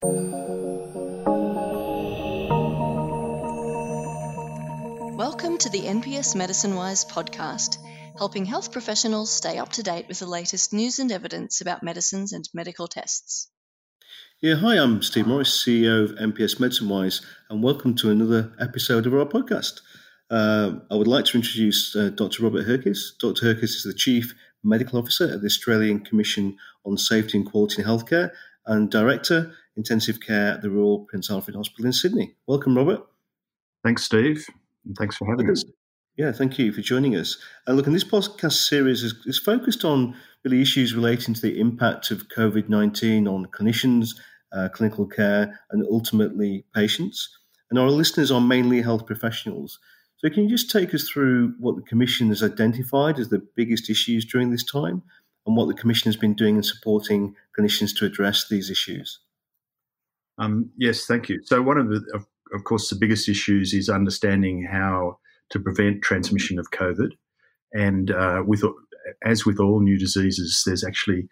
Welcome to the NPS Medicine Wise podcast, helping health professionals stay up to date with the latest news and evidence about medicines and medical tests. Yeah, hi, I'm Steve Morris, CEO of NPS Medicine Wise, and welcome to another episode of our podcast. Uh, I would like to introduce uh, Dr. Robert Herkes. Dr. Herkes is the Chief Medical Officer at the Australian Commission on Safety and Quality in Healthcare and Director, Intensive Care at the Royal Prince Alfred Hospital in Sydney. Welcome, Robert. Thanks, Steve. And thanks for having us. Yeah, thank you for joining us. And look, in this podcast series is, is focused on really issues relating to the impact of COVID 19 on clinicians, uh, clinical care, and ultimately patients. And our listeners are mainly health professionals. So, can you just take us through what the Commission has identified as the biggest issues during this time and what the Commission has been doing in supporting clinicians to address these issues? Um, yes, thank you. So, one of the, of, of course, the biggest issues is understanding how to prevent transmission of COVID. And uh, with, as with all new diseases, there's actually,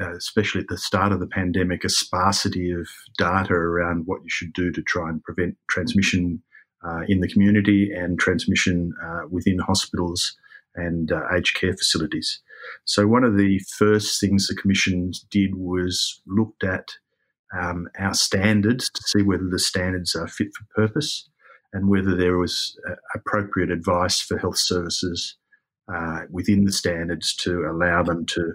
uh, especially at the start of the pandemic, a sparsity of data around what you should do to try and prevent transmission uh, in the community and transmission uh, within hospitals and uh, aged care facilities. So, one of the first things the Commission did was looked at um, our standards to see whether the standards are fit for purpose and whether there was uh, appropriate advice for health services uh, within the standards to allow them to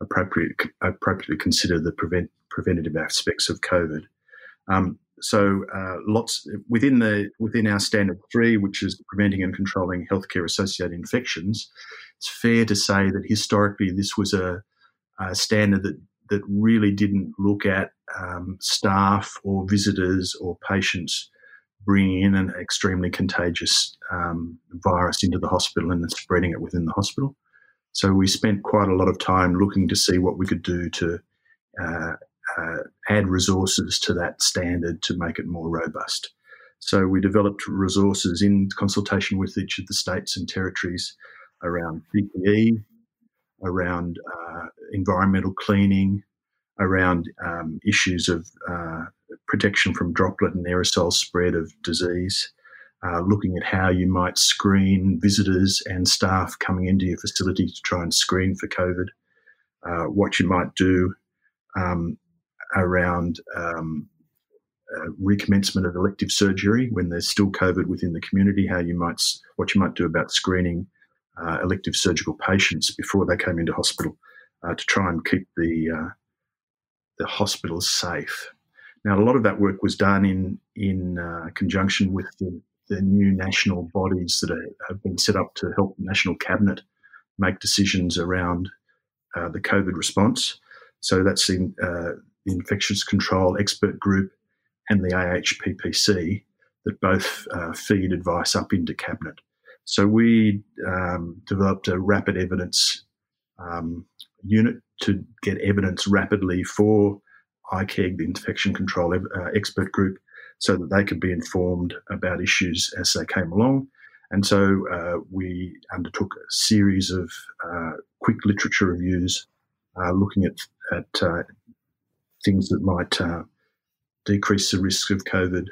appropriate, appropriately consider the prevent, preventative aspects of COVID. Um, so uh, lots within the within our standard three, which is preventing and controlling healthcare associated infections. It's fair to say that historically this was a, a standard that that really didn't look at um, staff or visitors or patients bringing in an extremely contagious um, virus into the hospital and spreading it within the hospital. So we spent quite a lot of time looking to see what we could do to uh, uh, add resources to that standard to make it more robust. So we developed resources in consultation with each of the states and territories around PPE, around uh, environmental cleaning, around um, issues of uh, protection from droplet and aerosol spread of disease, uh, looking at how you might screen visitors and staff coming into your facility to try and screen for COVID, uh, what you might do um, around um, uh, recommencement of elective surgery when there's still COVID within the community, how you might, what you might do about screening uh, elective surgical patients before they came into hospital uh, to try and keep the uh, the hospitals safe. Now, a lot of that work was done in in uh, conjunction with the, the, new national bodies that are, have been set up to help the national cabinet make decisions around uh, the COVID response. So that's in, uh, the Infectious Control Expert Group and the AHPPC that both uh, feed advice up into cabinet. So we um, developed a rapid evidence um, unit to get evidence rapidly for ICEG, the Infection Control uh, Expert Group, so that they could be informed about issues as they came along. And so uh, we undertook a series of uh, quick literature reviews uh, looking at, at uh, things that might uh, decrease the risk of COVID,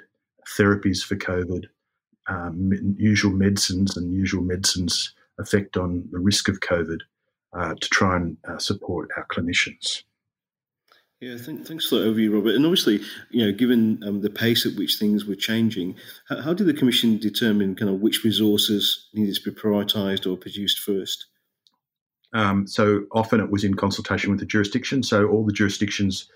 therapies for COVID, um, usual medicines and usual medicines effect on the risk of COVID uh, to try and uh, support our clinicians. Yeah, th- thanks for that overview, Robert. And obviously, you know, given um, the pace at which things were changing, how, how, did the Commission determine kind of which resources needed to be prioritised or produced first? Um, so often it was in consultation with the jurisdiction. So all the jurisdictions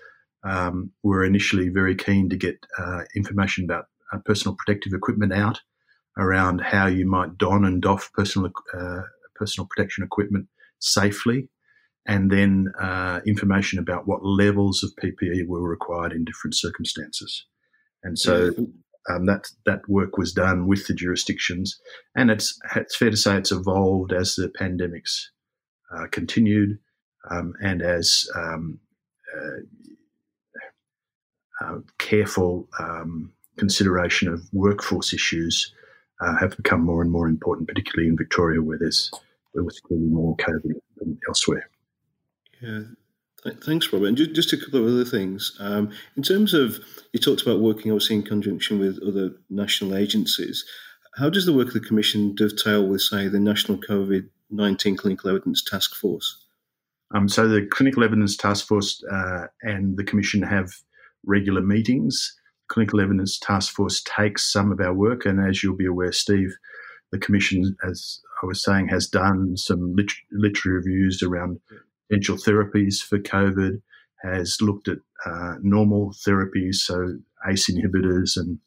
um, were initially very keen to get uh, information about uh, personal protective equipment out around how you might don and doff personal uh, personal protection equipment safely, and then uh, information about what levels of PPE were required in different circumstances. And so um, that that work was done with the jurisdictions, and it's it's fair to say it's evolved as the pandemics uh, continued, um, and as um, uh, uh careful um, consideration of workforce issues uh, have become more and more important, particularly in Victoria, where there's there was clearly more COVID than elsewhere. Yeah, Thanks, Robert. And just a couple of other things. Um, in terms of, you talked about working obviously in conjunction with other national agencies. How does the work of the Commission dovetail with, say, the National COVID 19 Clinical Evidence Task Force? Um, so the Clinical Evidence Task Force uh, and the Commission have regular meetings. Clinical Evidence Task Force takes some of our work, and as you'll be aware, Steve, the Commission, as I was saying, has done some lit- literature reviews around potential therapies for COVID, has looked at uh, normal therapies, so ACE inhibitors and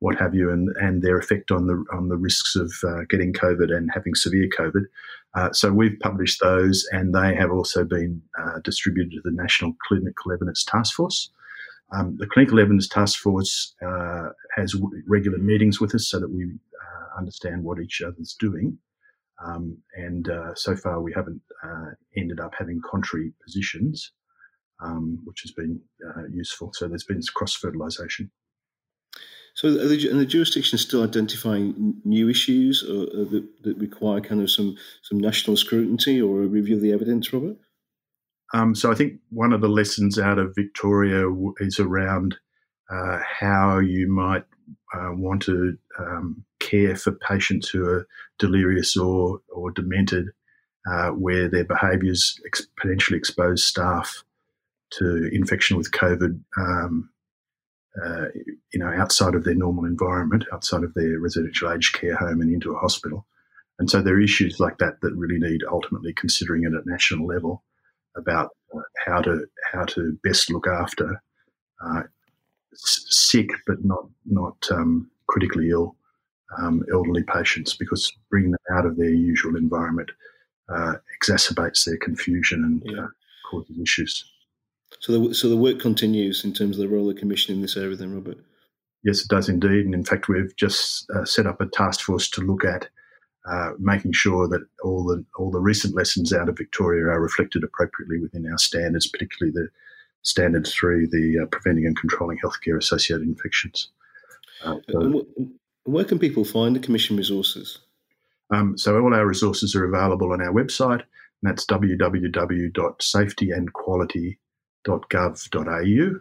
what have you, and, and their effect on the on the risks of uh, getting COVID and having severe COVID. Uh, so we've published those, and they have also been uh, distributed to the National Clinical Evidence Task Force. Um, the Clinical Evidence Task Force uh, has w- regular meetings with us so that we uh, understand what each other's doing. Um, and uh, so far, we haven't uh, ended up having contrary positions, um, which has been uh, useful. So there's been cross fertilisation. So, are the, and the jurisdiction still identifying new issues or that, that, require kind of some some national scrutiny or a review of the evidence, Robert? Um, so, I think one of the lessons out of Victoria is around uh, how you might uh, want to um, care for patients who are delirious or, or demented, uh, where their behaviours potentially expose staff to infection with COVID, um, uh, you know, outside of their normal environment, outside of their residential aged care home and into a hospital. And so there are issues like that that really need ultimately considering it at national level about uh, how to how to best look after uh, sick but not not um, critically ill um, elderly patients because bringing them out of their usual environment uh, exacerbates their confusion and yeah. uh, causes issues. So the so the work continues in terms of the role of the commission in this area, then, Robert. Yes, it does indeed, and in fact, we've just uh, set up a task force to look at uh, making sure that all the all the recent lessons out of Victoria are reflected appropriately within our standards, particularly the standard three, the uh, preventing and controlling healthcare associated infections. Uh, so, where can people find the Commission resources? Um, so all our resources are available on our website, and that's www.safetyandquality.gov.au.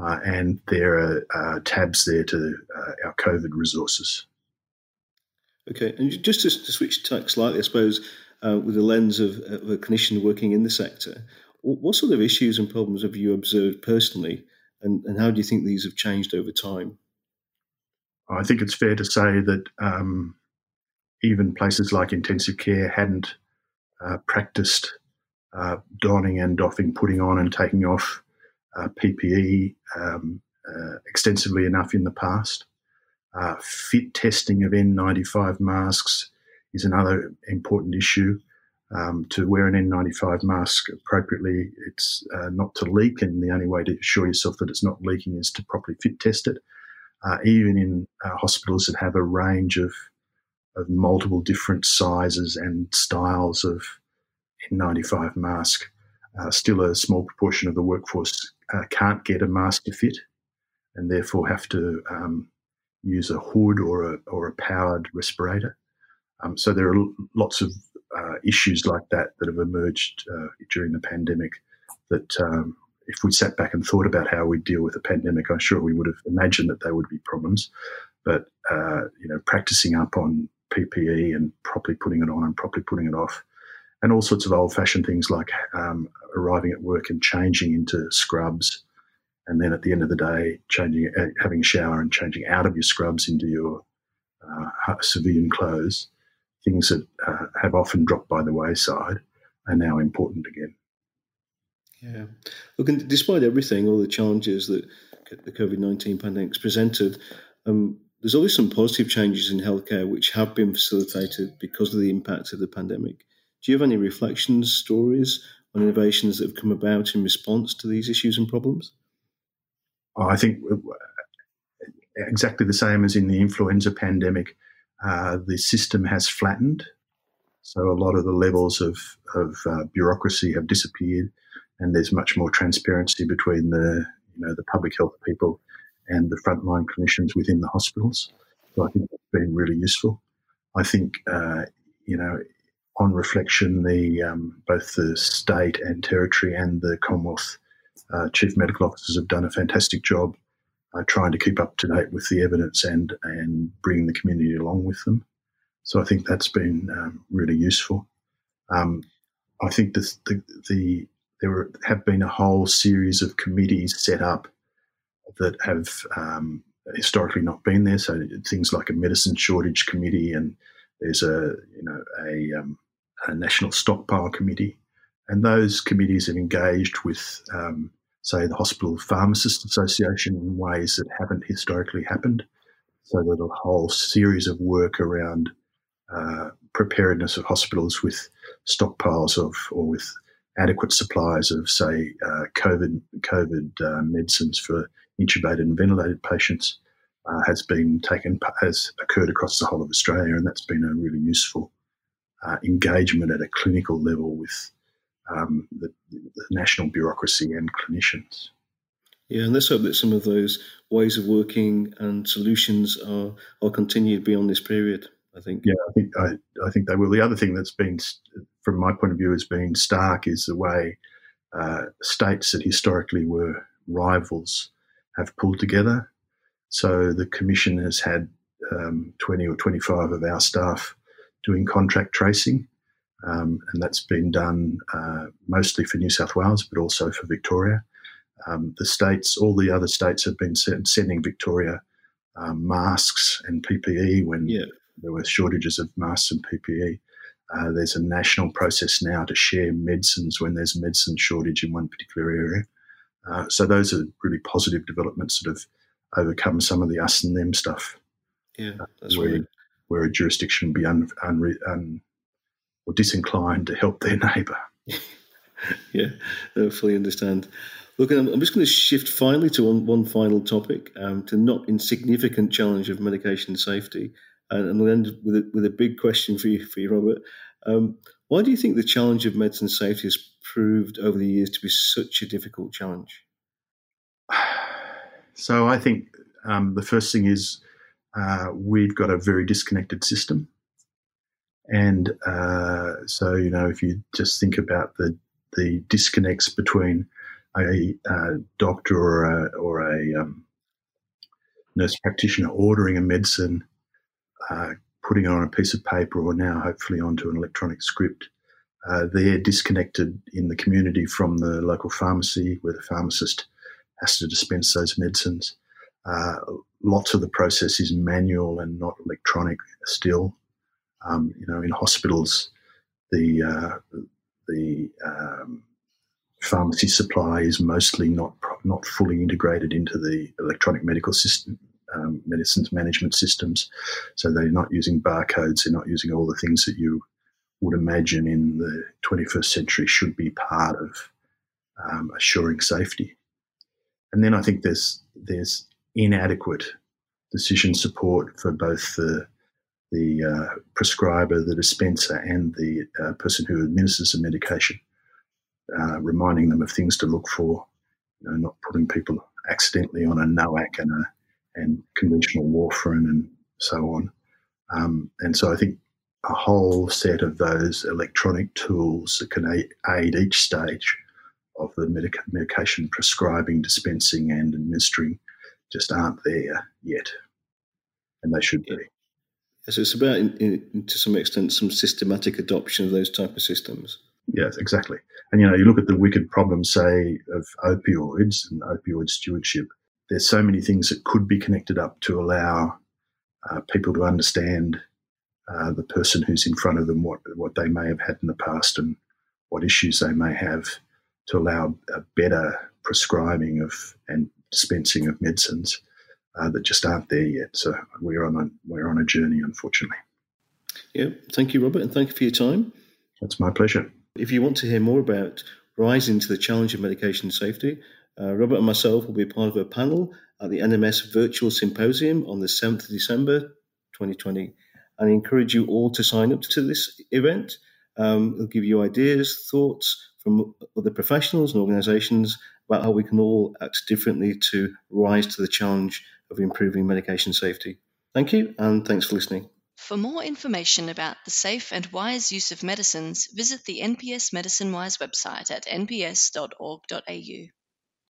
Uh, and there are uh, tabs there to uh, our COVID resources. Okay, and just to, to switch tack slightly, I suppose, uh, with the lens of, of, a clinician working in the sector, what sort of issues and problems have you observed personally, and, and how do you think these have changed over time? I think it's fair to say that um, even places like intensive care hadn't uh, practiced uh, donning and doffing, putting on and taking off uh, PPE um, uh, extensively enough in the past. Uh, fit testing of N95 masks is another important issue. Um, to wear an N95 mask appropriately, it's uh, not to leak, and the only way to assure yourself that it's not leaking is to properly fit test it uh, even in uh, hospitals that have a range of of multiple different sizes and styles of N95 mask. Uh, still, a small proportion of the workforce uh, can't get a mask to fit, and therefore have to um, use a hood or a or a powered respirator. Um, so there are lots of uh, issues like that that have emerged uh, during the pandemic that um, if we sat back and thought about how we deal with a pandemic, I'm sure we would have imagined that there would be problems. But uh, you know, practicing up on PPE and properly putting it on and properly putting it off, and all sorts of old-fashioned things like um, arriving at work and changing into scrubs, and then at the end of the day, changing, uh, having a shower and changing out of your scrubs into your uh, civilian clothes. Things that uh, have often dropped by the wayside are now important again. Yeah. Look, and despite everything, all the challenges that the COVID 19 pandemic's presented, um, there's always some positive changes in healthcare which have been facilitated because of the impact of the pandemic. Do you have any reflections, stories on innovations that have come about in response to these issues and problems? I think uh, exactly the same as in the influenza pandemic. Uh, the system has flattened. So a lot of the levels of, of uh, bureaucracy have disappeared and there's much more transparency between the you know the public health people and the frontline clinicians within the hospitals. So I think that's been really useful. I think uh, you know on reflection, the um, both the state and territory and the Commonwealth uh, chief medical officers have done a fantastic job uh, trying to keep up to date with the evidence and and bring the community along with them. So I think that's been um, really useful. Um, I think the, the, the there have been a whole series of committees set up that have um, historically not been there. So things like a medicine shortage committee, and there's a you know a, um, a national stockpile committee, and those committees have engaged with um, say the Hospital Pharmacists Association in ways that haven't historically happened. So there's a whole series of work around uh, preparedness of hospitals with stockpiles of or with adequate supplies of, say, uh, COVID COVID uh, medicines for intubated and ventilated patients uh, has been taken has occurred across the whole of Australia, and that's been a really useful uh, engagement at a clinical level with um, the, the, national bureaucracy and clinicians. Yeah, and let's hope that some of those ways of working and solutions are are continued beyond this period. I think. Yeah, I think I, I think they will. The other thing that's been, from my point of view, has been stark is the way uh, states that historically were rivals have pulled together. So the commission has had um, 20 or 25 of our staff doing contract tracing, um, and that's been done uh, mostly for New South Wales, but also for Victoria. Um, the states, all the other states, have been sending Victoria um, masks and PPE when yeah there were shortages of masks and PPE. Uh, there's a national process now to share medicines when there's a medicine shortage in one particular area. Uh, so those are really positive developments that have overcome some of the us and them stuff. Yeah, that's where, right. where a jurisdiction be un, un, un, or disinclined to help their neighbour. yeah, I fully understand. Look, I'm, just going to shift finally to one, one final topic, um, to not insignificant challenge of medication safety. And, we'll end with a, with a big question for you, for you Robert. Um, why do you think the challenge of medicine safety has proved over the years to be such a difficult challenge? So I think um, the first thing is uh, we've got a very disconnected system. And uh, so, you know, if you just think about the, the disconnects between a, a doctor or a, or a um, nurse practitioner ordering a medicine uh, putting it on a piece of paper or now hopefully onto an electronic script. Uh, they're disconnected in the community from the local pharmacy where the pharmacist has to dispense those medicines. Uh, lots of the process is manual and not electronic still. Um, you know, in hospitals, the uh, the um, pharmacy supply is mostly not not fully integrated into the electronic medical system um, medicines management systems. So they're not using barcodes, they're not using all the things that you would imagine in the 21st century should be part of um, assuring safety. And then I think there's there's inadequate decision support for both the the uh, prescriber, the dispenser, and the uh, person who administers the medication, uh, reminding them of things to look for, you know, not putting people accidentally on a NOAC and a and conventional warfarin and so on. Um, and so I think a whole set of those electronic tools that can aid each stage of the medic- medication prescribing, dispensing, and administering just aren't there yet, and they should be. So it's about, in, in, to some extent, some systematic adoption of those type of systems. Yes, exactly. And you know, you look at the wicked problem, say, of opioids and opioid stewardship there's so many things that could be connected up to allow uh, people to understand uh, the person who's in front of them, what what they may have had in the past, and what issues they may have, to allow a better prescribing of and dispensing of medicines uh, that just aren't there yet. So we're on a we're on a journey, unfortunately. Yeah, thank you, Robert, and thank you for your time. It's my pleasure. If you want to hear more about rising to the challenge of medication safety, uh, Robert and myself will be part of a panel at the NMS Virtual Symposium on the 7th of December 2020. And I encourage you all to sign up to this event. Um, it'll give you ideas, thoughts from other professionals and organizations about how we can all act differently to rise to the challenge of improving medication safety. Thank you, and thanks for listening. For more information about the safe and wise use of medicines, visit the NPS Medicine Wise website at nps.org.au.